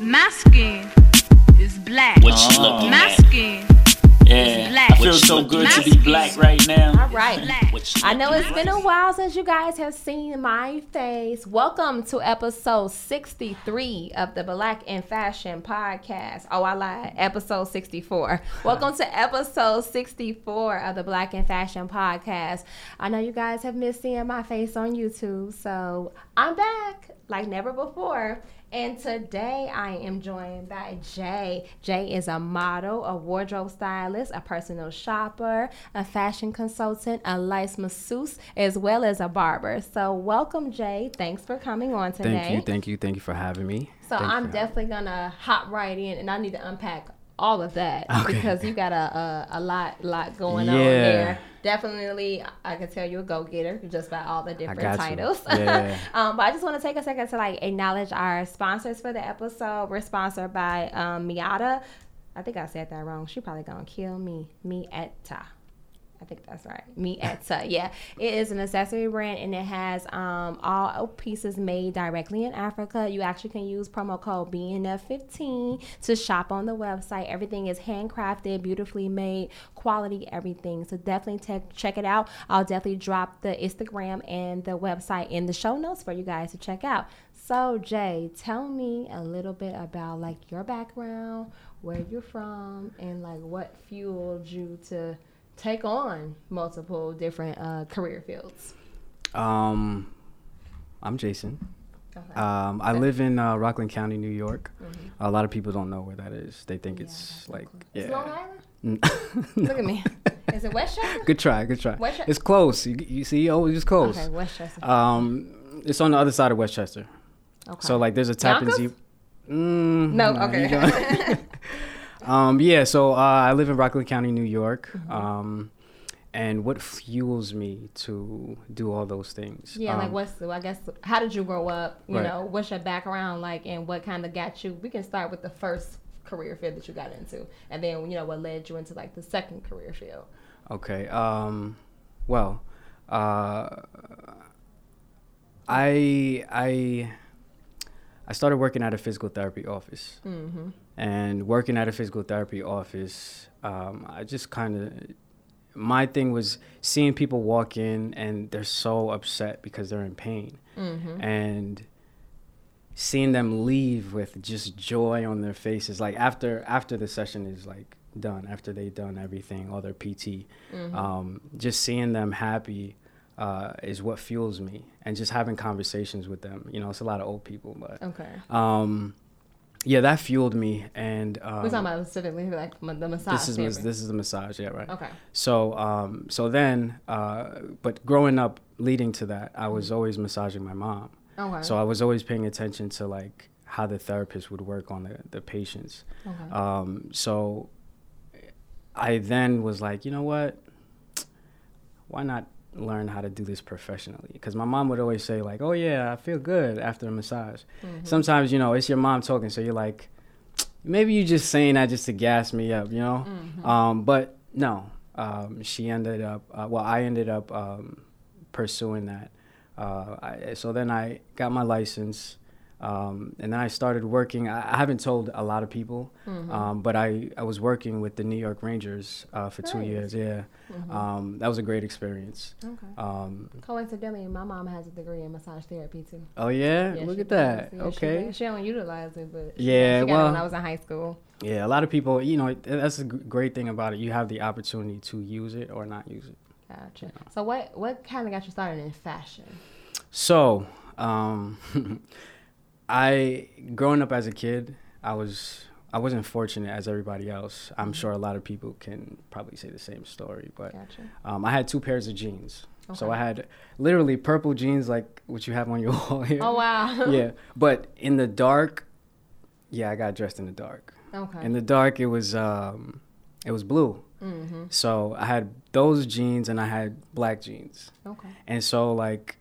My skin is black. What you looking My at? skin Yeah, black. I feel so good to be black right now. All right. black. What you I know it's been a while since you guys have seen my face. Welcome to episode 63 of the Black and Fashion Podcast. Oh, I lied. Episode 64. Welcome to episode 64 of the Black and Fashion Podcast. I know you guys have missed seeing my face on YouTube, so I'm back like never before. And today I am joined by Jay. Jay is a model, a wardrobe stylist, a personal shopper, a fashion consultant, a lice masseuse, as well as a barber. So welcome, Jay. Thanks for coming on today. Thank you, thank you, thank you for having me. So Thank I'm definitely gonna hop right in, and I need to unpack all of that Okay. because you got a, a a lot lot going on there. Definitely, I can tell you're a go getter just by all the different titles. Yeah. um, but I just want to take a second to like acknowledge our sponsors for the episode. We're sponsored by um, Miata. I think I said that wrong. She probably gonna kill me. Mieta. I think that's right. Me Etta. Yeah. It is an accessory brand and it has um, all pieces made directly in Africa. You actually can use promo code BNF15 to shop on the website. Everything is handcrafted, beautifully made, quality, everything. So definitely te- check it out. I'll definitely drop the Instagram and the website in the show notes for you guys to check out. So, Jay, tell me a little bit about like your background, where you're from, and like what fueled you to take on multiple different uh, career fields. Um, I'm Jason. Okay. Um, I live in uh, Rockland County, New York. Mhm. A lot of people don't know where that is. They think Yeah, it's like. It's Long Island. yeah. Look at me. Is it Westchester? good try, good try. Westchester? It's close. You, you see, oh, it's close. Okay, Westchester. Um, it's on the other side of Westchester. okay. So like, there's a Tappan Yonkers? Zee. Mm, no, okay. um, yeah, so uh, I live in Rockland County, New York. Mm-hmm. Um, and what fuels me to do all those things? yeah, like Um, what's the, I guess how did you grow up? You Right. know, what's your background like, and what kind of got you? We can start with the first career field that you got into, and then you know what led you into like the second career field. Okay. Um, well, uh, I I I started working at a physical therapy office, Mm-hmm. And working at a physical therapy office, um, I just kind of my thing was seeing people walk in and they're so upset because they're in pain, Mm-hmm. and seeing them leave with just joy on their faces like after after the session is like done after they've done everything all their pt Mm-hmm. um, just seeing them happy uh, is what fuels me and just having conversations with them you know it's a lot of old people but Okay. um, yeah that fueled me and um, We're talking about specifically like the massage. this is therapy. this is the massage yeah right Okay. so um, so then uh, but growing up leading to that i was always massaging my mom Okay. so I was always paying attention to like how the therapist would work on the, the patients. okay. Um, so I then was like, you know what? Why not learn how to do this professionally? Because my mom would always say like, oh yeah, I feel good after a massage. Mhm. Sometimes you know it's your mom talking, so you're like, maybe you're just saying that just to gas me up, you know? Mhm. Um, but no, um, she ended up. Uh, well, I ended up um, pursuing that. Uh, I, so then I got my license, um, and then I started working. I, I haven't told a lot of people, Mhm. um, but I, I was working with the New York Rangers uh, for two years. Yeah, Mhm. um, that was a great experience. okay. Um, Coincidentally, my mom has a degree in massage therapy too. oh yeah, Yeah, look at that. Yeah, okay. does. She, don't utilize it, but Yeah, she got it when well- I was in high school. Yeah, a lot of people, you know, that's a great thing about it. You have the opportunity to use it or not use it. Gotcha. So what what kind of got you started in fashion? So, um, I growing up as a kid, I was I wasn't fortunate as everybody else. I'm sure a lot of people can probably say the same story, but Gotcha. um, I had two pairs of jeans. So I had literally purple jeans like what you have on your wall here. Oh wow. yeah, but in the dark, yeah, I got dressed in the dark. okay. In the dark, it was um, it was blue. mm-hmm. So I had those jeans and I had black jeans. Okay. And so like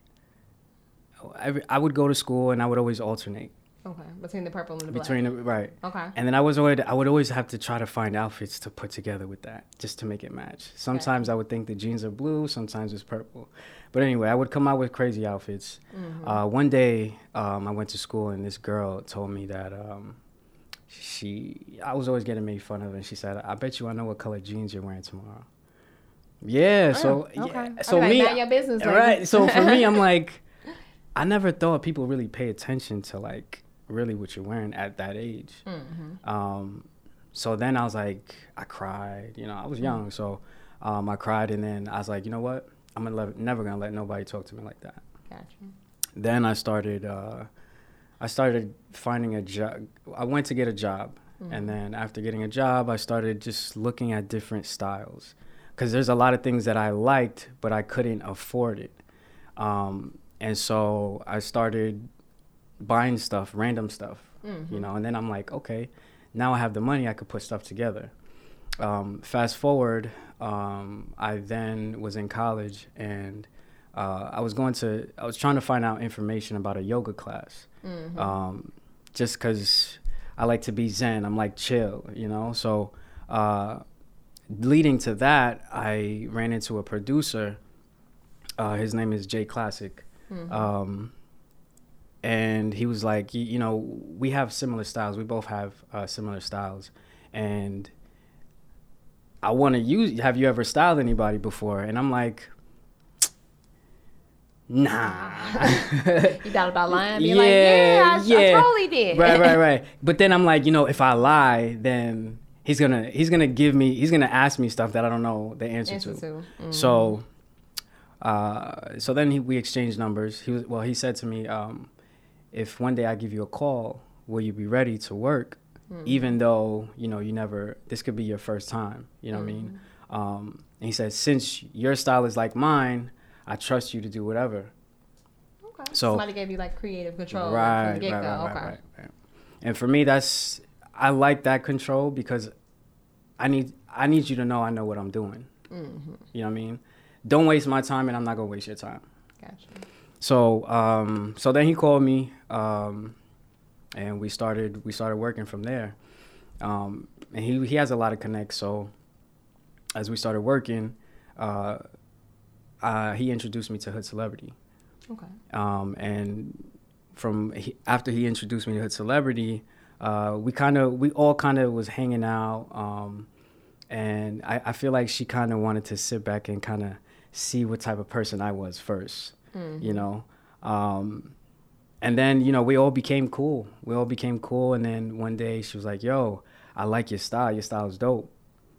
every, I would go to school and I would always alternate Okay. Between the purple and the black. between the right. Okay. And then I was always I would always have to try to find outfits to put together with that just to make it match. Sometimes I would think the jeans are blue, sometimes it's purple. But anyway, I would come out with crazy outfits. Mhm. Uh, one day um, I went to school and this girl told me that um, she I was always getting made fun of, and she said, "I bet you I know what color jeans you're wearing tomorrow." Yeah, so Oh, okay. yeah, so like, me, "Mind your business, lady." right? So for me, I'm like, I never thought people really pay attention to like really what you're wearing at that age. Mm-hmm. Um, so then I was like, I cried. You know, I was young, so um, I cried, and then I was like, you know what? I'm gonna let, never gonna let nobody talk to me like that. Gotcha. Then I started. Uh, I started finding a job. I went to get a job, and then after getting a job, I started just looking at different styles, because there's a lot of things that I liked, but I couldn't afford it. Um, and so I started buying stuff, random stuff, you know. And then I'm like, okay, now I have the money, I could put stuff together. Um, fast forward, um, I then was in college and uh, I was going to, I was trying to find out information about a yoga class, um, just because I like to be zen. I'm like chill, you know. So uh, leading to that, I ran into a producer. Uh, his name is Jay Classic. Um, and he was like, you, you know, we have similar styles. We both have uh, similar styles, and I want to use. Have you ever styled anybody before? And I'm like, nah. You thought about lying? Being Yeah, like, yeah, I, I totally did. right, right, right. But then I'm like, you know, if I lie, then he's gonna he's gonna give me he's gonna ask me stuff that I don't know the answer, Answer to. to. Mhm. So, uh, so then he, we exchanged numbers. He was well. He said to me, um, "If one day I give you a call, will you be ready to work, even though you know you never? This could be your first time. You know what I mean?" Um, and he said, "Since your style is like mine, I trust you to do whatever." Okay. So- somebody gave you like creative control right, from the get go. right, right, okay. right, right, right. And for me, that's I like that control because I need I need you to know I know what I'm doing. Mm-hmm. You know what I mean? Don't waste my time, and I'm not gonna waste your time. Gotcha. So um, so then he called me, um, and we started we started working from there. Um, and he he has a lot of connects. So as we started working, uh, uh, he introduced me to Hood Celebrity. Okay. Um, and from he, after he introduced me to Hood Celebrity, uh, we kind of we all kind of was hanging out. Um, and I, I feel like she kind of wanted to sit back and kind of see what type of person I was 1st you know. Um, and then you know we all became cool. We all became cool, and then one day she was like, "Yo, I like your style. Your style's dope.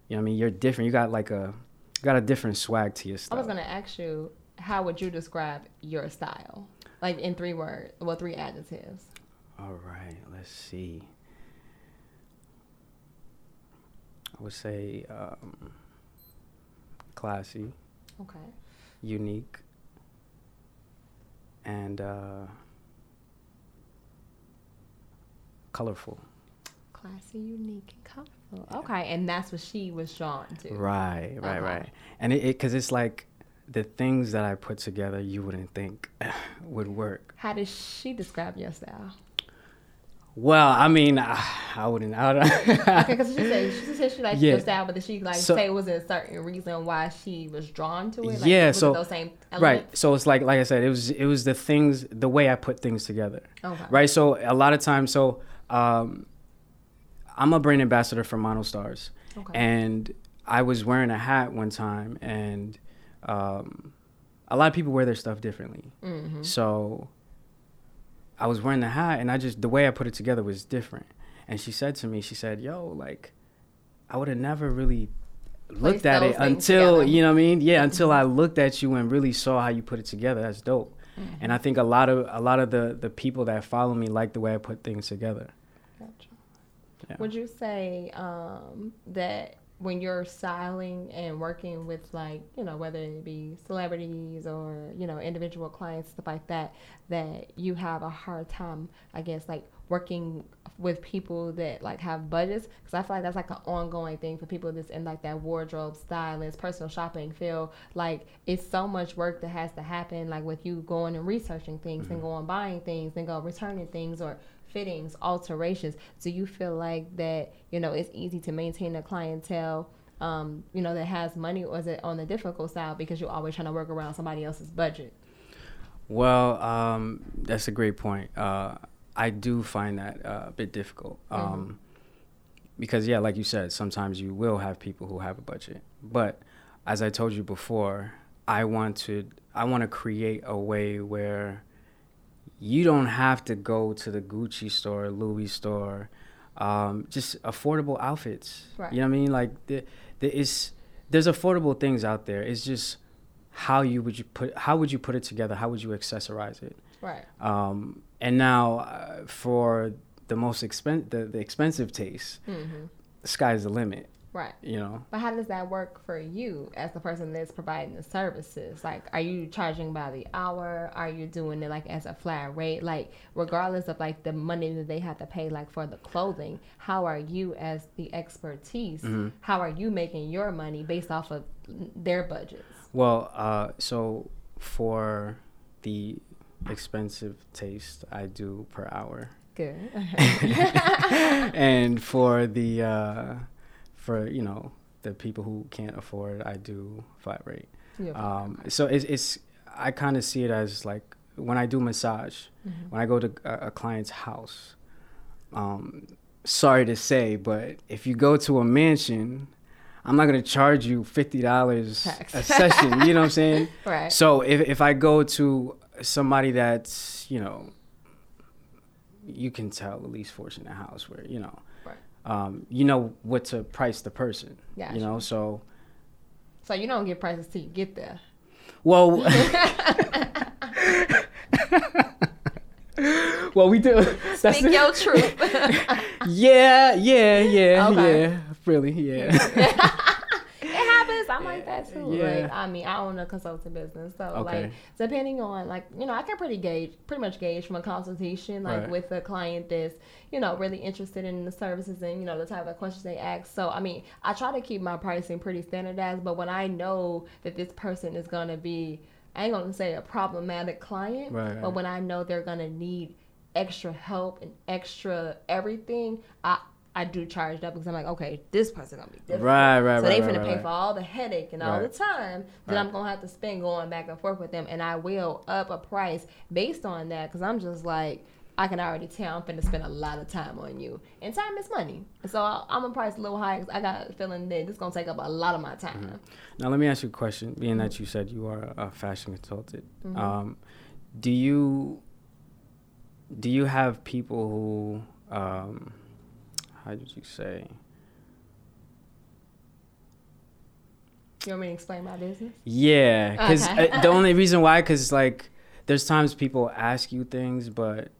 You know what I mean? You're different. You got like a you got a different swag to your style." I was gonna ask you, how would you describe your style? Like in three words, well, three adjectives. All right, let's see. I would say um, classy, Okay. unique, and uh, colorful. Classy, unique, and colorful. Okay, and that's what she was drawn to. Right, right, Okay. right. And it, because it's like the things that I put together, you wouldn't think would work. How does she describe your style? Well, I mean, I, I wouldn't. I don't, Okay, because she said she said she liked Yeah. your style, but did she like So- say it was a certain reason why she was drawn to it? Like, Yeah, so- those same right so it's like like i said it was it was the things the way i put things together Okay. right so a lot of times so um i'm a brand ambassador for monostars Okay. and i was wearing a hat one time and um a lot of people wear their stuff differently Mm-hmm. so i was wearing the hat and i just the way i put it together was different and she said to me she said yo like i would have never really looked Placed at it until together. you know what I mean. Yeah, until I looked at you and really saw how you put it together. That's dope. Mm-hmm. And I think a lot of a lot of the the people that follow me like the way I put things together. Gotcha. Yeah. Would you say um, that when you're styling and working with like you know whether it be celebrities or you know individual clients stuff like that that you have a hard time I guess like working with people that like have budgets? Because I feel like that's like an ongoing thing for people that's in like that wardrobe stylist personal shopping field. Like it's so much work that has to happen like with you going and researching things and mm-hmm. going buying things and go returning things or fittings, alterations. Do you feel like that, you know, it's easy to maintain a clientele, um, you know, that has money or is it on the difficult side because you're always trying to work around somebody else's budget? Well, um, that's a great point. Uh, I do find that uh, a bit difficult. Mm-hmm. Um, because yeah, like you said, sometimes you will have people who have a budget. But as I told you before, I want to I want to create a way where you don't have to go to the Gucci store, Louis store, um, just affordable outfits. Right. You know what I mean? Like there, there is there's affordable things out there. It's just how you would you put how would you put it together? How would you accessorize it? Right. Um, and now uh, for the most expen- the, the expensive taste, hmm the sky's the limit. Right. You know. But how does that work for you as the person that's providing the services? Like, are you charging by the hour? Are you doing it like as a flat rate? Like, regardless of like the money that they have to pay, like for the clothing, how are you as the expertise? Mm-hmm. How are you making your money based off of their budgets? Well, uh, so for the expensive taste, I do per hour, Good. and for the uh, for you know the people who can't afford, I do flat rate. Yeah. Um, so it's, it's I kind of see it as like when I do massage, when I go to a, a client's house. Um, sorry to say, but if you go to a mansion, I'm not gonna charge you fifty dollars a session. you know what I'm saying? Right. So if if I go to somebody that's you know, you can tell at least fortunate house where you know. Um, you know what to price the person. Gotcha. You know, so So you don't get prices till you get there. well. well, we do. That's Speak your truth. yeah, yeah, yeah, Okay. yeah. Really, yeah. Happens. I'm like that too. Yeah. Like I mean, I own a consulting business, so Okay. like depending on like you know, I can pretty gauge, pretty much gauge from a consultation, like Right. with a client that's you know really interested in the services and you know the type of questions they ask. So I mean, I try to keep my pricing pretty standardized, but when I know that this person is gonna be, I ain't gonna say a problematic client, Right, but right. when I know they're gonna need extra help and extra everything, I I do charge that because I'm like, okay, this person gonna be difficult. Right, right, So they right, finna right, pay right. for all the headache and all the time that Right. I'm gonna have to spend going back and forth with them, and I will up a price based on that because I'm just like. I can already tell I'm finna spend a lot of time on you, and time is money. So I- I'm gonna price a little high because I got a feeling that this gonna take up a lot of my time. Mm-hmm. Now let me ask you a question. Being that you said you are a fashion consultant, Mm-hmm. um, do you do you have people who um, how did you say? You want me to explain my business? Yeah, because Okay. Uh, the only reason why, because like there's times people ask you things, but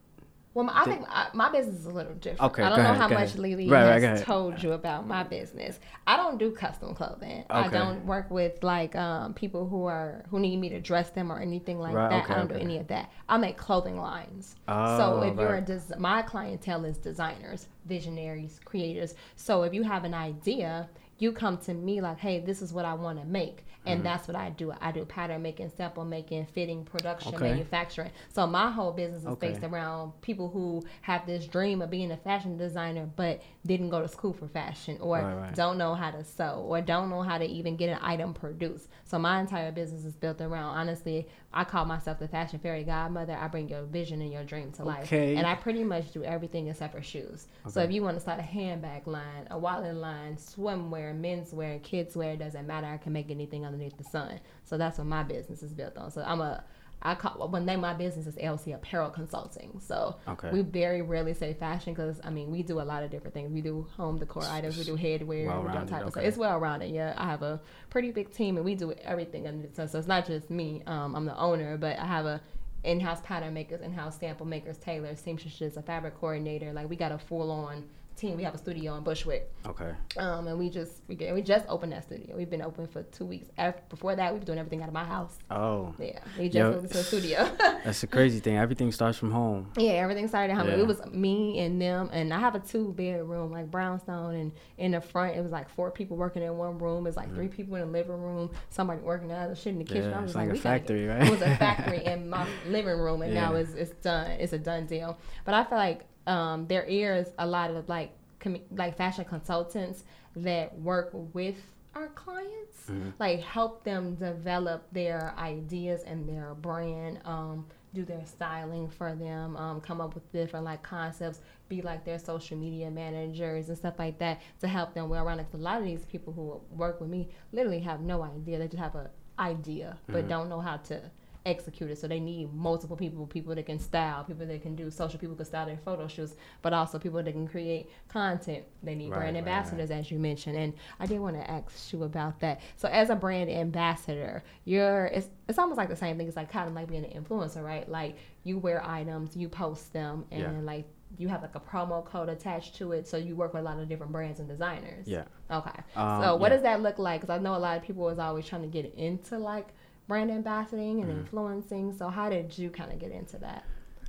Well, my- I think I, my business is a little different. Okay, I don't know ahead, how much ahead. Lily Right, right, has ahead. told you about my business. I don't do custom clothing. I don't work with like um, people who are who need me to dress them or anything like Right, that. okay, I don't okay. do any of that. I make clothing lines. so Oh, if you're a right. des- my clientele is designers, visionaries, creators. So if you have an idea, you come to me like, hey, this is what I want to make. And Mm-hmm. that's what I do. I do pattern making, sample making, fitting, production, Okay. manufacturing. So my whole business is Okay. based around people who have this dream of being a fashion designer but didn't go to school for fashion or Right, right. don't know how to sew or don't know how to even get an item produced. So my entire business is built around honestly, I call myself the fashion fairy godmother. I bring your vision and your dream to life. Okay. And I pretty much do everything except for shoes. So if you want to start a handbag line, a wallet line, swimwear, menswear, kidswear, it doesn't matter. I can make anything underneath the sun. So that's what my business is built on. So I'm a I call one name my business is LC Apparel Consulting. So Okay. we very rarely say fashion because I mean we do a lot of different things. We do home decor items, we do headwear, we do type of stuff. It's well rounded. Yeah, I have a pretty big team and we do everything under the sun. So it's not just me. Um, I'm the owner, but I have a in-house pattern makers, in-house sample makers, tailors, seamstresses, a fabric coordinator. Like we got a full-on team. We have a studio in Bushwick. okay, Um, and we just we, get, we just opened that studio. We've been open for two weeks. After, before that, we were doing everything out of my house. oh, Yeah, we just Yo. moved into a studio. that's the crazy thing. Everything starts from home. yeah, everything started at home. Yeah. It was me and them, and I have a two bedroom like brownstone, and in the front it was like four people working in one room. It's like three people in the living room, somebody working the shit in the kitchen. Mm. Yeah, I was it's like a we gotta get- factory, right? It was a factory in my living room, and now it's it's done. It's a done deal. But I feel like um, there is a lot of like commu- like fashion consultants that work with our clients, Mm-hmm. like help them develop their ideas and their brand. Um, do their styling for them, um, come up with different like concepts, be like their social media managers and stuff like that to help them well around. Because a lot of these people who work with me literally have no idea. They just have an idea, but Mm-hmm. don't know how to execute it. So they need multiple people, people that can style, people that can do social, people can style their photo shoots, but also people that can create content. They need Right, brand right, ambassadors, as you mentioned. And I did want to ask you about that. So as a brand ambassador, you're it's it's almost like the same thing. It's like kind of like being an influencer, right? Like you wear items, you post them, and Yeah. like you have like a promo code attached to it. So you work with a lot of different brands and designers. Yeah. Okay. Um, so what yeah. does that look like? Because I know a lot of people is always trying to get into like brand ambassadoring Mm-hmm. and influencing. So how did you kind of get into that?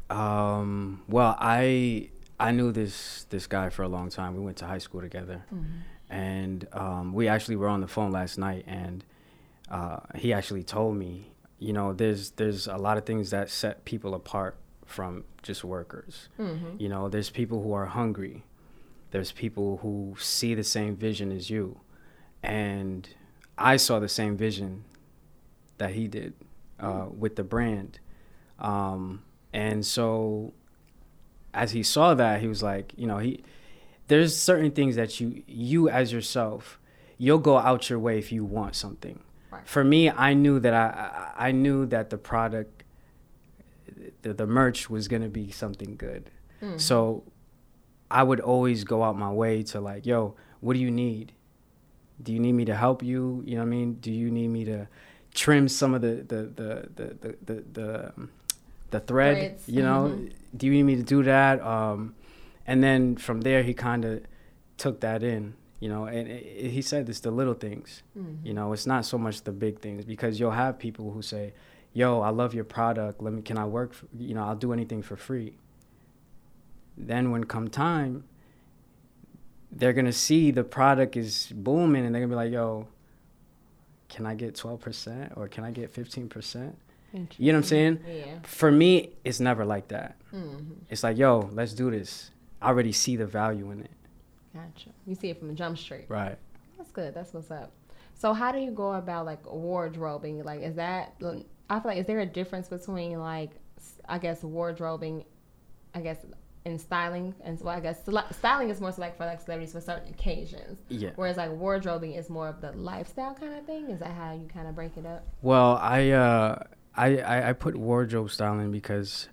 Um, well, I I knew this this guy for a long time. We went to high school together, and um, we actually were on the phone last night, and uh, he actually told me, you know, there's there's a lot of things that set people apart from just workers. You know, there's people who are hungry. There's people who see the same vision as you, and I saw the same vision that he did uh, with the brand. Um, and so as he saw that, he was like, you know, he there's certain things that you you as yourself, you'll go out your way if you want something. Right. For me, I knew that I I knew that the product the, the merch was gonna be something good. So I would always go out my way to like, yo, what do you need? Do you need me to help you? You know what I mean? Do you need me to trim some of the the the the the the, the, um, the thread? Threads, You know, mhm. do you need me to do that? Um, and then from there, he kind of took that in. You know, and it, it- he said it's the little things. You know, it's not so much the big things because you'll have people who say, "Yo, I love your product. Let me. Can I work? For, you know, I'll do anything for free." Then when come time, they're gonna see the product is booming, and they're gonna be like, "Yo, can I get twelve percent or can I get fifteen percent?" You know what I'm saying? Yeah. For me, it's never like that. Mm-hmm. It's like, "Yo, let's do this." I already see the value in it. Gotcha. You see it from the Jump Street. Right. That's good. That's what's up. So how do you go about like wardrobing? Like, is that I feel like is there a difference between like I guess wardrobing, I guess, and styling, and so I guess styling is more so like for like celebrities for certain occasions, Yeah. whereas like wardrobing is more of the lifestyle kind of thing. Is that how you kind of break it up? Well, I uh, I, I I put wardrobe styling because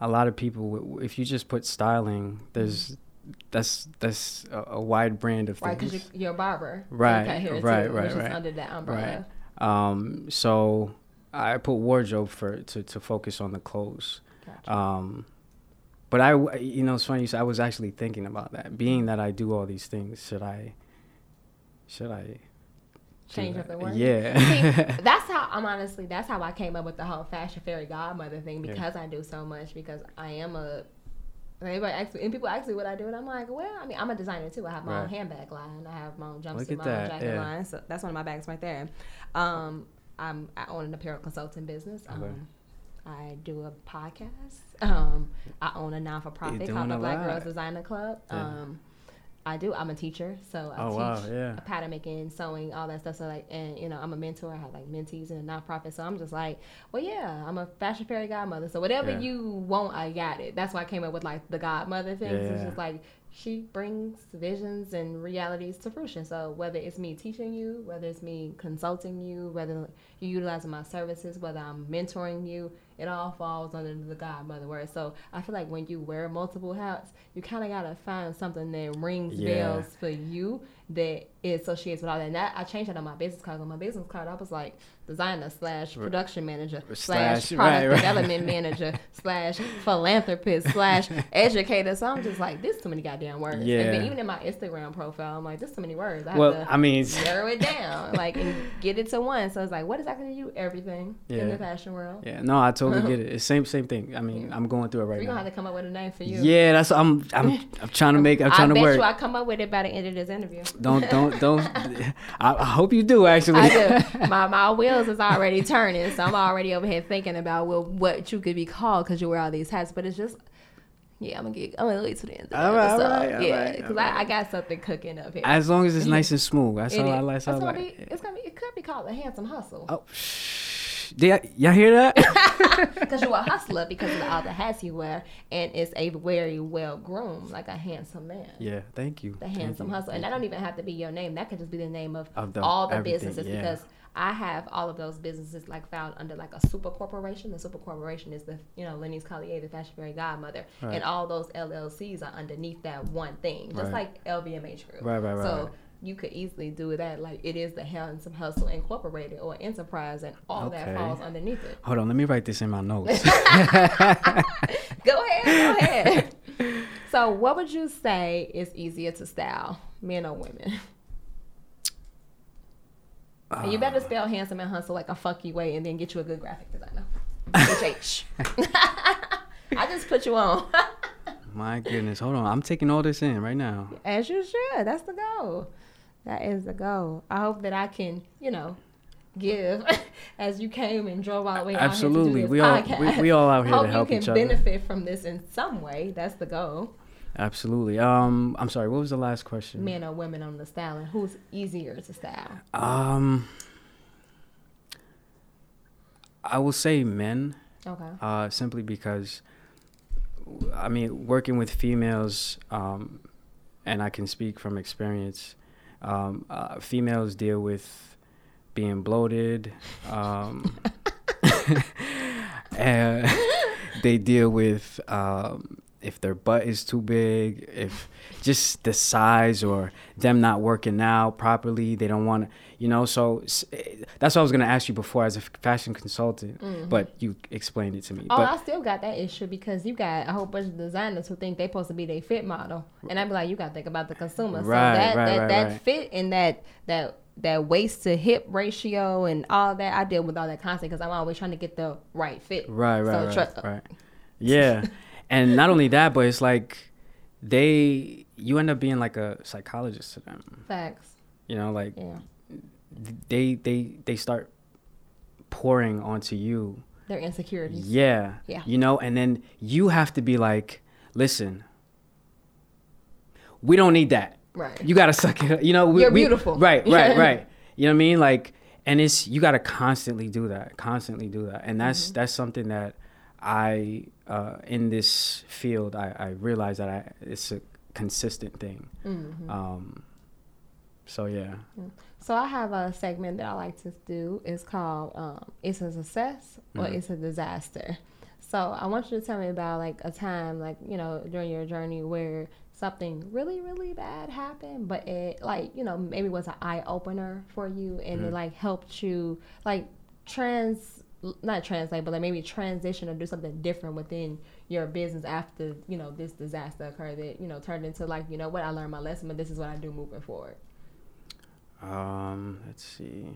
a lot of people, if you just put styling, there's that's that's a, a wide brand of Right, things. because you're, you're a barber, Right, right, too, right, right. under that umbrella. Right. Um, so I put wardrobe for to to focus on the clothes. Gotcha. Um, but I, you know, it's funny. you say- I was actually thinking about that. Being that I do all these things, should I? Should I? Change up the word. Yeah. See, that's how I'm honestly. That's how I came up with the whole fashion fairy godmother thing Yeah. because I do so much. Because I am a. Everybody asks me, and people ask me what I do, and I'm like, well, I mean, I'm a designer too. I have my own handbag line. I have my own jumpsuit, my that, own jacket yeah. line. So that's one of my bags right there. Um, I'm I own an apparel consulting business. Um, Okay. I do a podcast. Um, I own a non for profit called the Black lot. Girls Designer Club. Yeah. Um, I do. I'm a teacher, so I Oh, teach wow, yeah. pattern making, sewing, all that stuff. So like, and you know, I'm a mentor. I have like mentees in a nonprofit. So I'm just like, well, yeah, I'm a fashion fairy godmother. So whatever Yeah. you want, I got it. That's why I came up with like the godmother thing. It's Yeah. just like she brings visions and realities to fruition. So whether it's me teaching you, whether it's me consulting you, whether you utilizing my services, whether I'm mentoring you, it all falls under the godmother word. So I feel like when you wear multiple hats, you kind of gotta find something that rings Yeah. bells for you that it associates with all that. And that I changed that on my business card. On my business card, I was like designer slash production manager slash, Slash- product right, right. development manager slash philanthropist slash educator. So I'm just like, this too many goddamn words. And then Yeah. even in my Instagram profile, I'm like, this too many words. I have well, to I mean, narrow it down, like, and get it to one. So it's like, what exactly do you? Everything in the fashion world. yeah, no, I totally get it. It's same same thing. I mean, I'm going through it right now. We're gonna have to come up with a name for you. Yeah, that's I'm I'm I'm trying to make. I'm trying I to bet work. you I come up with it by the end of this interview. Don't don't don't. I, I hope you do actually. I do. My my wheels is already turning, so I'm already over here thinking about well what you could be called because you wear all these hats. But it's just, yeah, I'm gonna get. I'm gonna wait to the end. Of the All right, all episode. right, yeah, right, because all I, I got something cooking up here. As long as it's nice and smooth. That's It all I like. That's all gonna like. be. It's gonna be. It could be called a handsome hustle. Oh, shh. Did y- y'all hear that? Because you're a hustler because of all the hats you wear, and it's a very well groomed, like a handsome man. yeah, thank you. The Thank handsome you. hustler, and that don't even have to be your name. That could just be the name of, Of the- all the businesses yeah. because I have all of those businesses like filed under like a super corporation. The super corporation is the you know Lenny's Collier, the fashion fairy godmother, Right. and all those LLCs are underneath that one thing, just Right. like LVMH group. Right, right, right, So right. you could easily do that. Like it is the Handsome Hustle Incorporated or enterprise, and all that falls underneath it. Hold on, let me write this in my notes. Go ahead, go ahead. so, what would you say is easier to style, men or women? And you uh, better spell handsome and hustle like a fucky way, and then get you a good graphic designer. HH. I just put you on, my goodness, hold on. I'm taking all this in right now. as you should. That's the goal. That is the goal. I hope that I can, you know, give as you came and drove all the way out Absolutely. to We all- we- we all out here to hope help you can each other. benefit from this in some way. That's the goal. Absolutely. Um, I'm sorry. What was the last question? men or women on the styling? Who's easier to style? Um, I will say men. Okay. uh, simply because I mean working with females, um, and I can speak from experience. Um, uh, females deal with being bloated. Um, and they deal with um, if their butt is too big, if just the size or them not working out properly. They don't want to, you know. So that's what I was gonna ask you before as a fashion consultant, but you explained it to me. Mm-hmm. Oh, but I still got that issue because you got a whole bunch of designers who think they're supposed to be their fit model, and I'd be like, you got to think about the consumer. so Right, that right, that, right, that right. fit and that that that waist to hip ratio and all that, I deal with all that constantly because I'm always trying to get the right fit. Right, right, So right, try- right. Yeah, and not only that, but it's like they you end up being like a psychologist to them. Facts. You know, like Yeah. they they they start pouring onto you. Their insecurities. Yeah. Yeah. You know, and then you have to be like, listen, we don't need that. Right. You gotta suck it. up. You know, we, You're we- beautiful. Right, right, right. You know what I mean? Like, and it's you gotta constantly do that, constantly do that, and that's Mm-hmm. that's something that I uh, in this field I, I realize that I it's a consistent thing. Mm-hmm. Um, so yeah. So I have a segment that I like to do. It's called um, "It's a Success" or Mhm. "It's a Disaster." So I want you to tell me about like a time, like you know, during your journey where something really, really bad happened, but it like you know maybe was an eye opener for you, and it like helped you like trans not translate, but like maybe transition or do something different within your business after you know this disaster occurred that you know turned into like you know what I learned my lesson, but this is what I do moving forward. Um, let's see.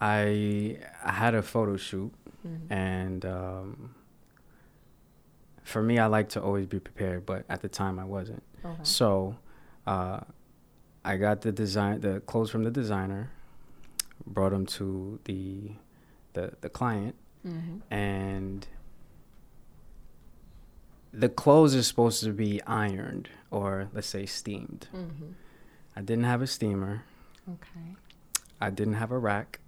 I I had a photo shoot, and um, for me, I like to always be prepared, but at the time, I wasn't. Okay. So, uh, I got the design, the clothes from the designer, brought them to the the the client, Mm-hmm. and the clothes are supposed to be ironed or let's say steamed. Mm-hmm. I didn't have a steamer. Okay. I didn't have a rack.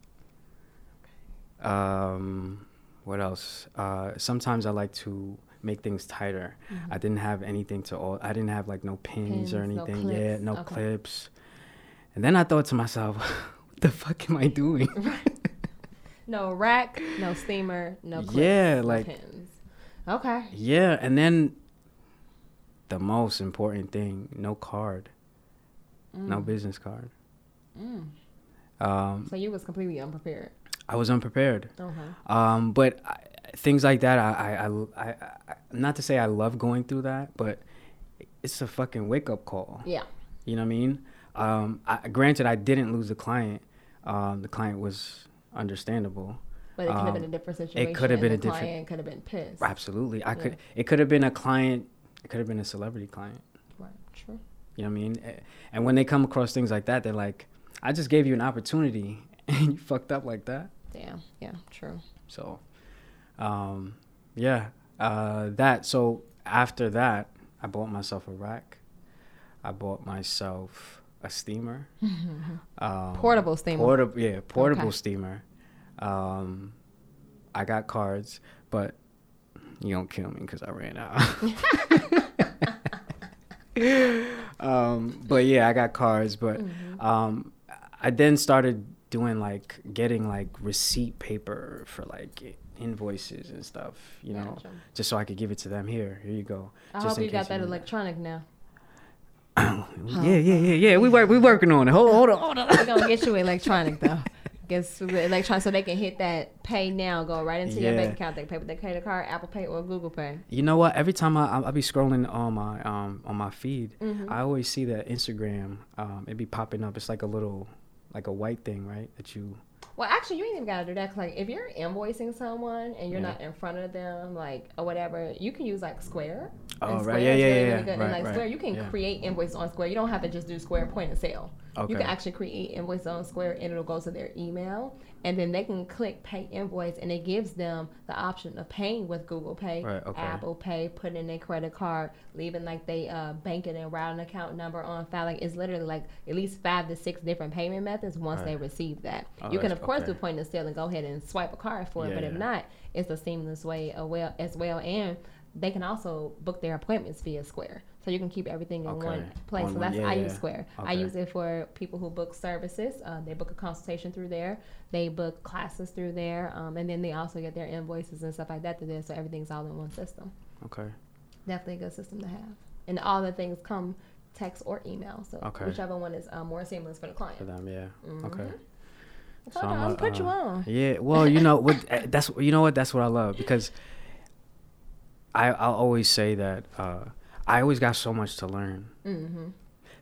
Okay. Um, what else? Uh, sometimes I like to make things tighter. I didn't have anything to all. I didn't have like no pins, or Pins, no anything. yeah, no Okay. clips. And then I thought to myself, what the fuck am I doing? No rack, no steamer, no clips, Yeah, no like- pins. Okay. Yeah, and then the most important thing, no card. No business card. Mm. Um, So you was completely unprepared. I was unprepared. Okay. Um, but I, things like that, I, I, I, I, not to say I love going through that, but it's a fucking wake up call. Yeah. You know what I mean? Um, I, granted, I didn't lose the client. Um, the client was understandable. But it could have been a Um, different situation. It could have been a different- client could have been pissed. Absolutely, I Yeah. could. It could have been a client. It could have been a celebrity client. Right. True. You know what I mean? And when they come across things like that, they're like, "I just gave you an opportunity, and you fucked up like that." Yeah. Yeah. True. So, um, yeah, uh, that. So after that, I bought myself a rack. I bought myself a steamer. um, Portable steamer. Portable, yeah, portable Okay. steamer. Um, I got cards, but you don't kill me because I ran out. um, but yeah, I got cards, but Mm-hmm. um, I then started doing like getting like receipt paper for like invoices and stuff, you know, Gotcha. just so I could give it to them. Here, here you go. I just hope you got that it. electronic now. Yeah, yeah, yeah, yeah. We work, we working on it. Hold, hold on, hold on. We're gonna get you electronic though. Get electronic so they can hit that pay now, go right into your bank account. They pay with their credit card, Apple Pay, or Google Pay. You know what? Every time I I, I be scrolling on my um on my feed, Mm-hmm. I always see that Instagram um it be popping up. It's like a little like a white thing, right? That you Well, actually, you ain't even gotta do that. 'cause, like, if you're invoicing someone and you're Yeah. not in front of them, like or whatever, you can use like Square. Oh, right. Square Yeah, yeah, really, yeah, good. Right, and like right. Square, you can Yeah. create invoice on Square. You don't have to just do Square point of sale. Okay. You can actually create invoice on Square and it'll go to their email and then they can click pay invoice and it gives them the option of paying with Google Pay, Right, okay. Apple Pay, putting in their credit card, leaving like they uh banking and routing account number on file. Like it's literally like at least five to six different payment methods once they receive that. Oh, you can of course do okay. point of sale and go ahead and swipe a card for it, Yeah, but if not, it's a seamless way as well and they can also book their appointments via Square. So you can keep everything in Okay. one place. On so that's yeah, I yeah. use Square. I use it for people who book services. Uh, they book a consultation through there. They book classes through there, um, and then they also get their invoices and stuff like that through there. So everything's all in one system. Okay. Definitely a good system to have. And all the things come text or email. So Okay. whichever one is uh, more seamless for the client. For them, yeah. Mhm. Okay. I told you, I'm a, put you uh, on. Yeah. Well, you know what? eh, That's you know what? That's what I love because I I'll always say that uh, I always got so much to learn. Mm-hmm.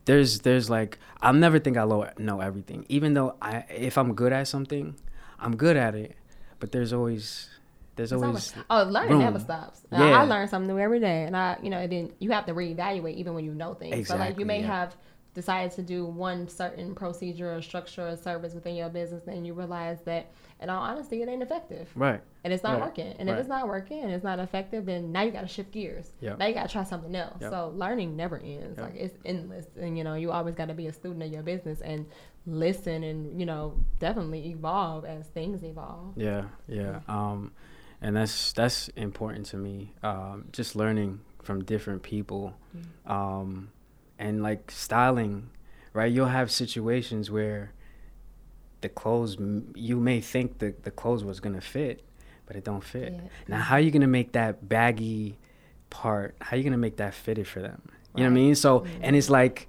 there's there's like I'll never think I know everything. Even though I if I'm good at something, I'm good at it. But there's always there's It's always always- oh, learning never room. stops. I- I learn something new every day, and I, you know, and then you have to reevaluate even when you know things. So like Exactly, you may yeah. have decided to do one certain procedure or structure or service within your business, and you realize that, in all honesty, it ain't effective, right. and it's not Right, working. And if it's not working and it's not effective, then now you got to shift gears. Yep. Now you got to try something else. Yep. So learning never ends. Yep. Like it's endless, and you know, you always got to be a student of your business and listen and you know definitely evolve as things evolve. Yeah, yeah. Um, and that's that's important to me. Um, just learning from different people, Mm-hmm. um, and like styling, right? You'll have situations where the clothes you may think the the clothes was gonna fit, but it don't fit. Yeah. Now, how are you gonna make that baggy part? How are you gonna make that fitted for them? You know what I mean? So, Mhm. and it's like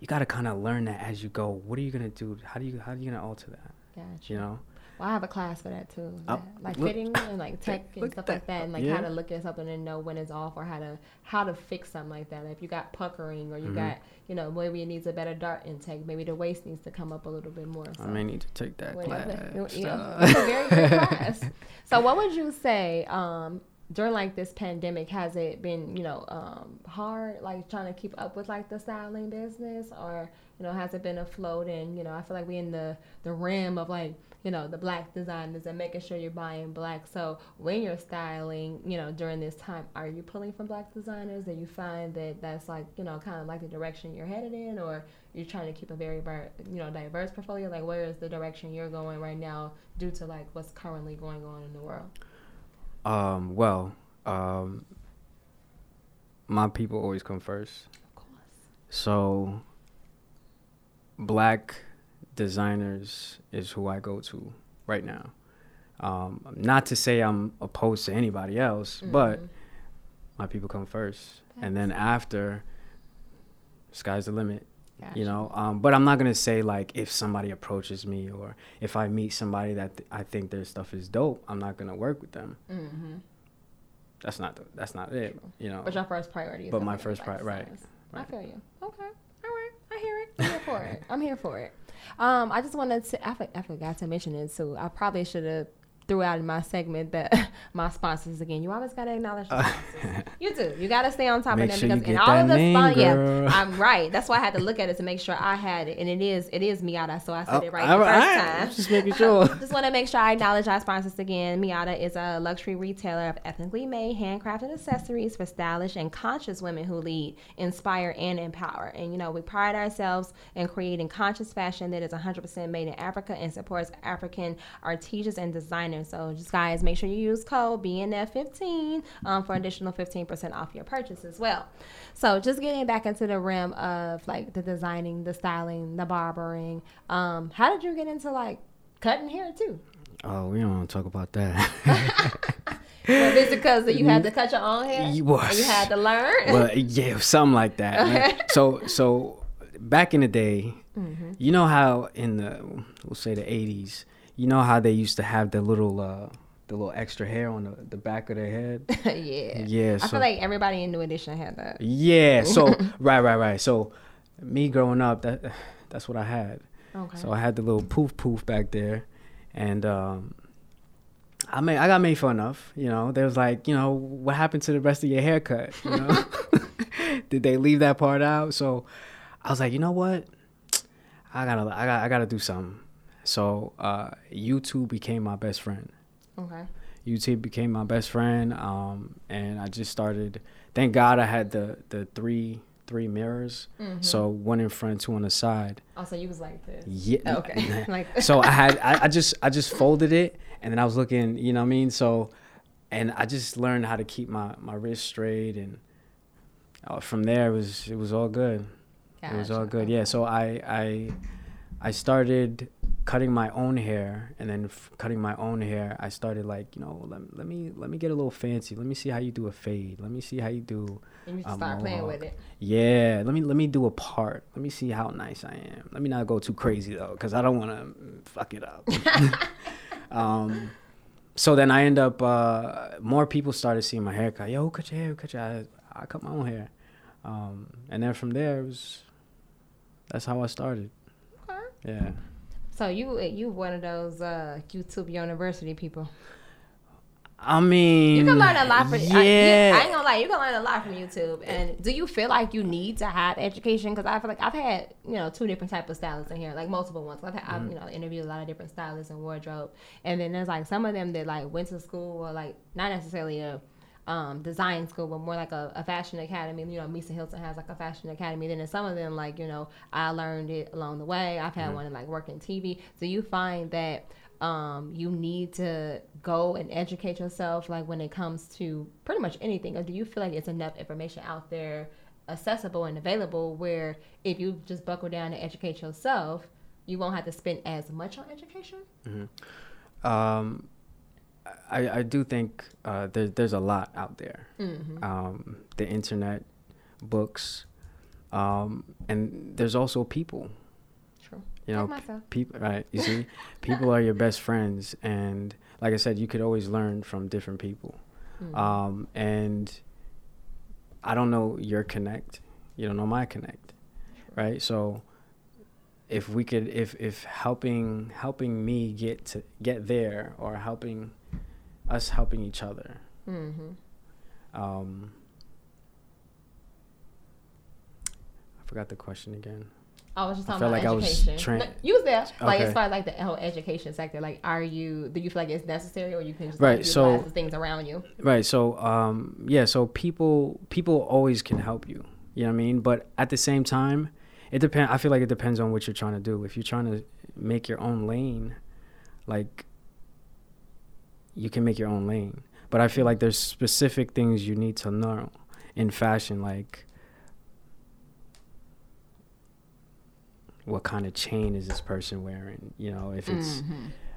you gotta kind of learn that as you go. What are you gonna do? How do you how are you gonna alter that? Gotcha. You know? Well, I have a class for that too. Oh, like look- fitting and like tech and stuff like that. and like Yeah. how to look at something and know when it's off, or how to how to fix something like that. Like if you got puckering, or you Mhm. got you know maybe it needs a better dart intake, maybe the waist needs to come up a little bit more. I may need to take that class. You know, it's a very good class. So, what would you say um, during like this pandemic? Has it been you know um, hard, like trying to keep up with like the styling business, or you know has it been afloat? And you know, I feel like we in the the rim of like you know the black designers and making sure you're buying black. So when you're styling, you know during this time, are you pulling from black designers? Do you find that that's like you know kind of like the direction you're headed in, or you're trying to keep a very ver- you know diverse portfolio? Like where is the direction you're going right now due to like what's currently going on in the world? um, well, um, my people always come first. Of course. So, black designers is who I go to right now. Um, not to say I'm opposed to anybody else, but Mhm. my people come first, and then after, sky's the limit. Gotcha. you know um, but i'm not gonna say like if somebody approaches me or if i meet somebody that th- i think their stuff is dope i'm not gonna work with them Mm-hmm. that's not the, that's not it you know But your first priority is. But my first priority, pri- right. I feel you. Okay. All right. I hear it. I'm here for it. I'm here for it. Um, I just wanted to. I, I forgot to mention it, so I probably should have threw out in my segment that my sponsors again. You always gotta acknowledge the sponsors. you do. You gotta stay on top Make of them sure because in all of the sponsors, yeah. I'm right. That's why I had to look at it to make sure I had it, and it is it is Miata. So I said Oh, it right all the first right. time. Just making sure. Just want to make sure I acknowledge our sponsors again. Miata is a luxury retailer of ethically made, handcrafted accessories for stylish and conscious women who lead, inspire, and empower. And you know, we pride ourselves in creating conscious fashion that is 100% made in Africa and supports African artisans and designers. So, just guys, make sure you use code BNF15 um, for additional 15% off your purchase as well. So, just getting back into the realm of like the designing, the styling, the barbering. Um, how did you get into like cutting hair too? Oh, we don't want to talk about that. Well, is it because you had to cut your own hair? You was. you had to learn? well, yeah, something like that. So, so back in the day, you know how in the we'll say the '80s, you know how they used to have the little uh, the little extra hair on the, the back of their head. yeah. Yeah, I so- feel like everybody in New Edition had that. Yeah. So right, right, right. So me growing up, that that's what I had. Okay. So I had the little poof poof back there, and um, I made I got made fun of. You know, they was like, you know, what happened to the rest of your haircut? You know, did they leave that part out? So I was like, you know what, I gotta I got I gotta do something. So uh, YouTube became my best friend. okay. YouTube became my best friend, um, and I just started. Thank God I had the the three three mirrors, so one in front, two on the side. Oh, so you was like this. Yeah. Okay. like so I had I, I just I just folded it and then I was looking, you know what I mean? So and I just learned how to keep my, my wrist straight and uh, from there it was it was all good. It was all Gotcha. good. Yeah, so I I I started cutting my own hair and then f- cutting my own hair I started like, you know, let, let me let me get a little fancy. Let me see how you do a fade. Let me see how you do And you a start playing with it. yeah, let me let me do a part. Let me see how nice I am. Let me not go too crazy though, because I don't want to fuck it up. um, so then I end up. Uh, more people started seeing my haircut. Yo, cut your hair, cut your hair. I, I cut my own hair, um, and then from there it was. That's how I started. Okay. Yeah. So you you one of those uh, YouTube University people. I mean, You can learn a lot from. Yeah. I, you- I ain't gonna lie, you can learn a lot from YouTube. And do you feel like you need to have education? Because I feel like I've had you know two different type of stylists in here, like multiple ones. I've, had, I've you know interviewed a lot of different stylists and wardrobe, and then there's like some of them that like went to school or like not necessarily a um, design school, but more like a, a fashion academy. You know, Misa Hylton has like a fashion academy. Then in some of them like you know I learned it along the way. I've had one in like working TV. So you find that? um, you need to go and educate yourself like when it comes to pretty much anything or do you feel like it's enough information out there accessible and available where if you just buckle down and educate yourself you won't have to spend as much on education Um, I, I do think uh, there, there's a lot out there. Mm-hmm. Um, the internet, books, um, and there's also people. true You know, Like people. Right? You see, people are your best friends, and like I said, you could always learn from different people. Mm-hmm. Um, and I don't know your connect. You don't know my connect, right? So if we could if if helping helping me get to get there or helping us helping each other mm-hmm. um i forgot the question again I was just talking about like education. tran- No, you was there, like as far as like the whole education sector. Like, are you? Do you feel like it's necessary, or you can just Right, Like, so- utilize the things around you? right so um yeah so people people always can help you you know what i mean but at the same time it depends i feel like it depends on what you're trying to do if you're trying to make your own lane like you can make your own lane but i feel like there's specific things you need to know in fashion like what kind of chain is this person wearing you know if it's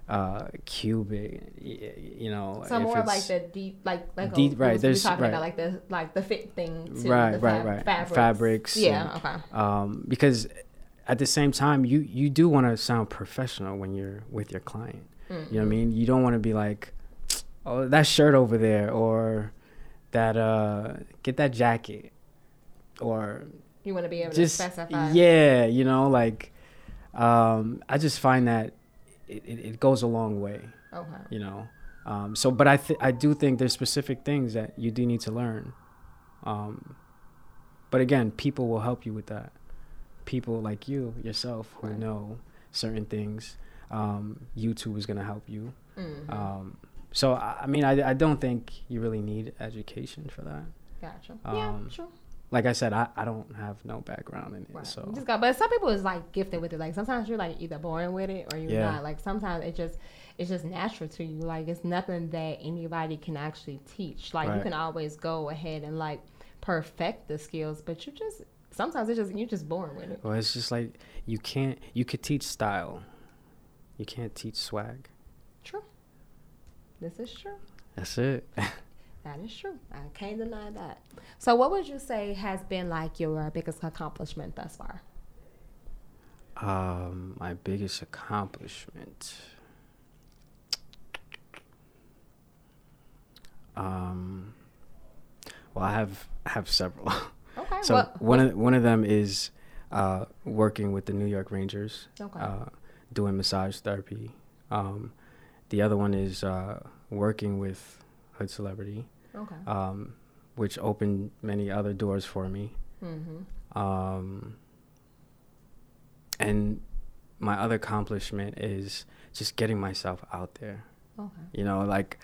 uh cubic you know So more like the deep, like like Deep- a, right, there's- talking right. about like the like the fit thing. Too, Right, the right, fab- right. Fabrics. Fabrics Yeah. and- Okay. um, because at the same time you you do want to sound professional when you're with your client you know what i mean you don't want to be like oh that shirt over there or that uh get that jacket or You want to be able just to specify. yeah you know like um i just find that it, it, it goes a long way Okay. you know Um, so, but I th- I do think there's specific things that you do need to learn. Um, but again, people will help you with that. People like you yourself who Right. know certain things. Um, YouTube is gonna help you. Mhm. Um, so I, mean, I, I don't think you really need education for that. Gotcha. yeah, um, true. Like I said, I, I don't have no background in it, Right. so just got, but some people is like gifted with it. Like sometimes you're like either born with it or you're Yeah. not. Like sometimes it just it's just natural to you. Like it's nothing that anybody can actually teach. Like you can always go ahead and like perfect the skills, but you just sometimes it's just you're just born with it. well, it's just like you can't. You could teach style, you can't teach swag. This is true. That's it. That is true. I can't deny that. So, what would you say has been like your biggest accomplishment thus far? Um, my biggest accomplishment. Um, well, I have I have several. Okay. so well, one of one of them is uh, working with the New York Rangers, Okay. uh, doing massage therapy. Um, the other one is uh, working with Hood Celebrity, okay. um, which opened many other doors for me. Mm-hmm. Um, and my other accomplishment is just getting myself out there. Okay. You know, like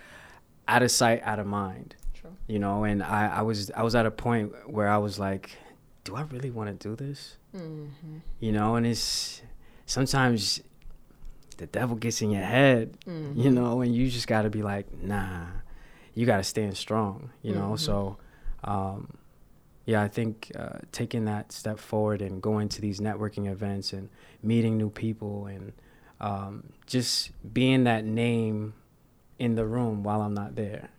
out of sight, out of mind. True. You know, and I, I was I was at a point where I was like, do I really want to do this? Mm-hmm. You know, and it's sometimes the devil gets in your head, Mm-hmm. you know, and you just got to be like, nah, you got to stand strong, you know. Mhm. So, um, yeah, I think uh, taking that step forward and going to these networking events and meeting new people and um, just being that name in the room while I'm not there.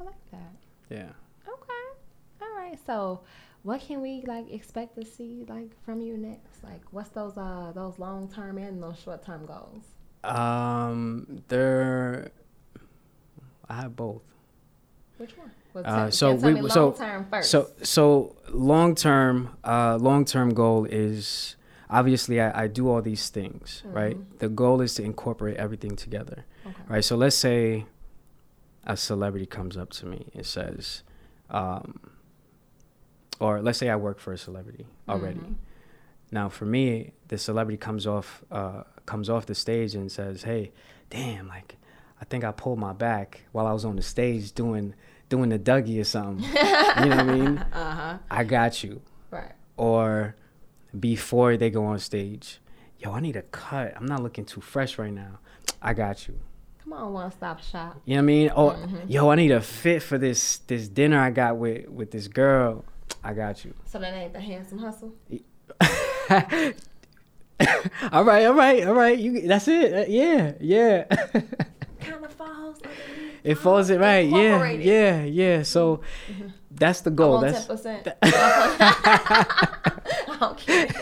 I like that. Yeah. Okay. All right. So, what can we like expect to see like from you next? Like, what's those uh those long term and those short term goals? Um, there, I have both. Which one? Well, Uh, so we- me so- long term first. So so long term, uh, long term goal is obviously I, I do all these things, right? The goal is to incorporate everything together, Okay. right? So let's say a celebrity comes up to me and says, um, or let's say I work for a celebrity already. Mhm. Now for me, the celebrity comes off uh, comes off the stage and says, "Hey, damn, like I think I pulled my back while I was on the stage doing doing the Dougie or something." you know what I mean? Uh huh. I got you. Right. Or before they go on stage, yo, I need a cut. I'm not looking too fresh right now. I got you. Come on, one stop shop. You know what I mean? Oh, Mm-hmm. yo, I need a fit for this this dinner I got with with this girl. I got you. So that ain't the handsome hustle. all right, all right, all right. You that's it. Uh, yeah, yeah. Kind of falls. it falls it right. Yeah, yeah, yeah. So that's the goal. That's ten percent. I'm kidding.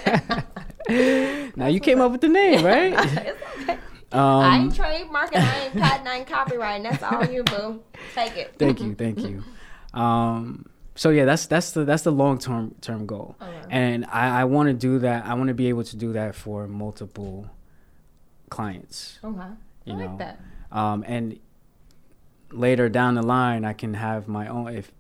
now you came up with the name, right? it's okay. I Um, ain't trademarking. I ain't patent. I ain't copywriting. That's all you, boo. Take it. thank you, thank you. Um, so yeah, that's that's the that's the long term term goal, Alright. and I, I want to do that. I want to be able to do that for multiple clients. Okay. You I like that. um, and later down the line, I can have my own. If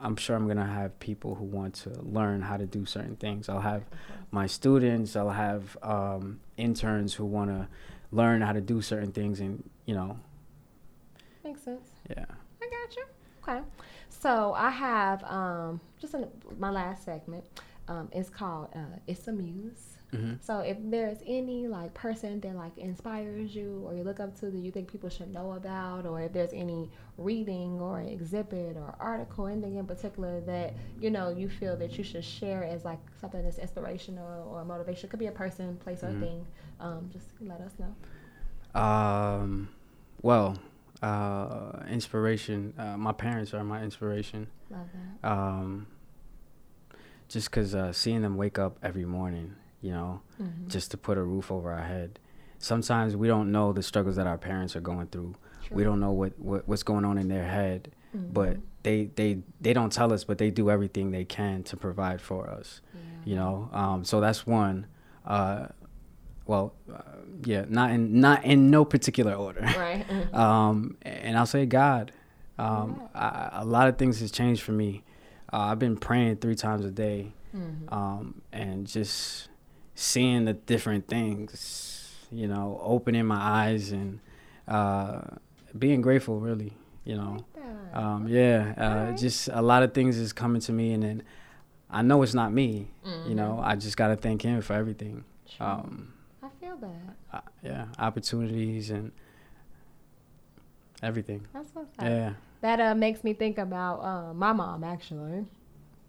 I'm sure I'm gonna have people who want to learn how to do certain things. I'll have my students. I'll have um, interns who want to learn how to do certain things, and you know, Makes sense. yeah. I got you. Okay. So I have um, just in my last segment. Um, it's called uh, "It's a Muse." Mhm. So if there's any like person that like inspires you or you look up to that you think people should know about, or if there's any reading or exhibit or article, anything in particular that you know you feel that you should share as like something that's inspirational or motivation, could be a person, place, or thing. Um, just let us know. Um, well, uh, inspiration. Uh, my parents are my inspiration. Love that. Um, just because uh, seeing them wake up every morning, you know, Mhm. just to put a roof over our head. Sometimes we don't know the struggles that our parents are going through. We don't know what, what what's going on in their head, Mhm. but they they they don't tell us, but they do everything they can to provide for us. Yeah. You know, um, so that's one. Uh, well, uh, yeah, not in not in no particular order. Right. um, and I'll say God. Um, I, a lot of things has changed for me. Uh, I've been praying three times a day, Mm-hmm. um, and just seeing the different things. You know, opening my eyes and uh, being grateful. Really, you know. Um, yeah, uh, Alright. just a lot of things is coming to me, and then I know it's not me. You know, I just gotta thank him for everything. Sure. Um, feel that. uh, yeah, opportunities and everything. That's what's up. Yeah. That uh, makes me think about uh, my mom actually.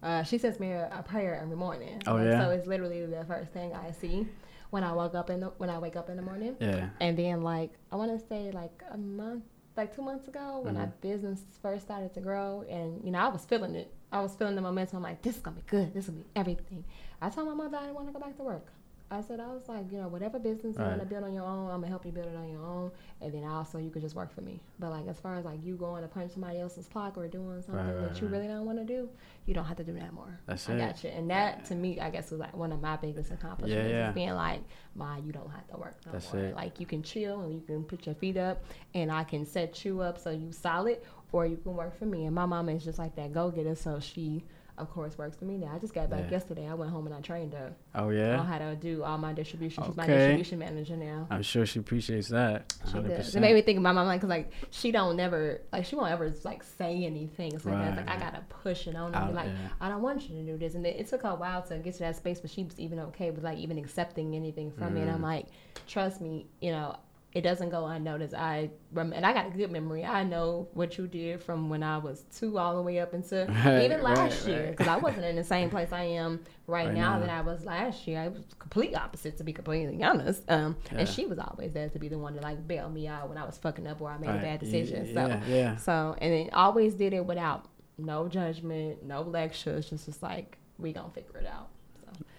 Uh, she sends me a, a prayer every morning. Oh, yeah? So it's literally the first thing I see when I wake up in the when I wake up in the morning. Yeah. And then like I want to say like a month, like two months ago when Mm-hmm. business first started to grow, and you know I was feeling it. I was feeling the momentum. I'm like, this is gonna be good. This will be everything. I told my mother I didn't want to go back to work. I said I was like, you know, whatever business you want to build on your own, I'm gonna help you build it on your own, and then also you could just work for me. But like as far as like you going to punch somebody else's clock or doing something Right, right, that you really don't want to do, you don't have to do that more. That's I it. got you. And that to me, I guess was like one of my biggest accomplishments. yeah. Is being like, Ma, you don't have to work no That's more. it. Like you can chill and you can put your feet up, and I can set you up so you solid, or you can work for me. And my mama is just like that go getter, so she. Of course, works for me now. I just got back Yeah. yesterday. I went home and I trained her Oh yeah. how to do all my distribution. She's my distribution manager now. I'm sure she appreciates that. She 100%. does. It made me think of my mom, like, cause like she don't never, like she won't ever like say anything. So like, like I gotta push it on her. Like there. I don't want you to do this, and it, it took her a while to get to that space, but she was even okay with like even accepting anything from me. And Mm. I'm like, trust me, you know, it doesn't go unnoticed. I rem- and I got a good memory. I know what you did from when I was two all the way up into Right, even last right, year, right. because I wasn't in the same place I am right, Right now, now. that I was last year. I was complete opposite, to be completely honest. Um, Yeah. and she was always there to be the one to like bail me out when I was fucking up or I made a bad decision. So, Yeah. Yeah. so and then always did it without no judgment, no lectures, just just like we gonna figure it out.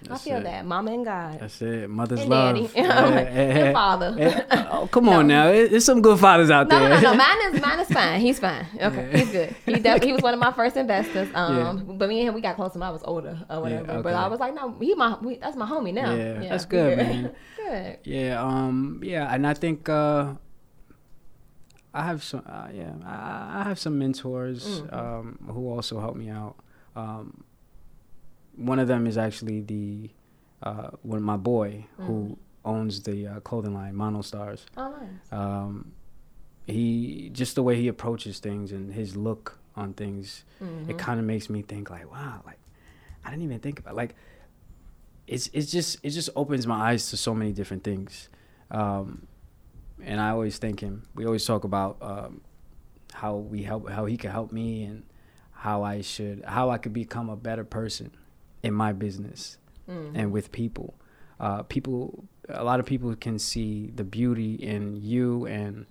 That's I feel it. that mama and God That's it. Mother's and love. daddy Yeah, and yeah. father. Oh, come on now. It- There's some good fathers out No, there. no, no, no. Mine is mine is fine. He's fine. Okay, Yeah. he's good. He def- he was one of my first investors. Um, Yeah. but me and him we got close when I was older or whatever. But okay. I was like, no, he my we, that's my homie now. Yeah, that's good, man. good. Yeah, um, yeah, and I think uh, I have some, uh, yeah, I, I have some mentors Mhm. um, who also help me out. Um, one of them is actually the uh, one my boy who owns the uh, clothing line Monostars. Oh, nice. Um, he just the way he approaches things and his look on things, Mhm. it kind of makes me think like, wow, like I didn't even think about like it's it's just it just opens my eyes to so many different things. Um, and I always thank him. We always talk about um, how we help, how he can help me, and how I should, how I could become a better person in my business Mhm. and with people. Uh, people, a lot of people can see the beauty in you, and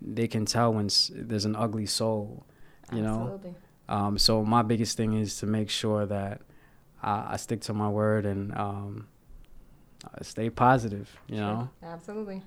they can tell when there's an ugly soul. You know, um, so my biggest thing is to make sure that I, I stick to my word and um, stay positive. You know. Absolutely.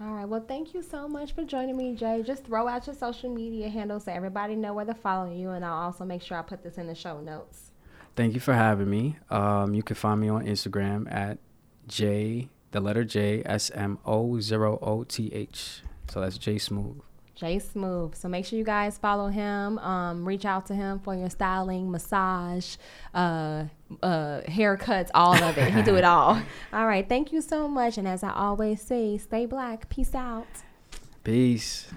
All right. Well, thank you so much for joining me, Jay. Just throw out your social media handles so everybody know where to follow you, and I'll also make sure I put this in the show notes. Thank you for having me. Um, you can find me on Instagram at J, the letter J, S M O zero O T H. So that's J Smooth. Jay Smooth. So make sure you guys follow him. Um, reach out to him for your styling, massage, uh, uh, haircuts, all of it. He do it all. All right. Thank you so much. And as I always say, stay black. Peace out. Peace.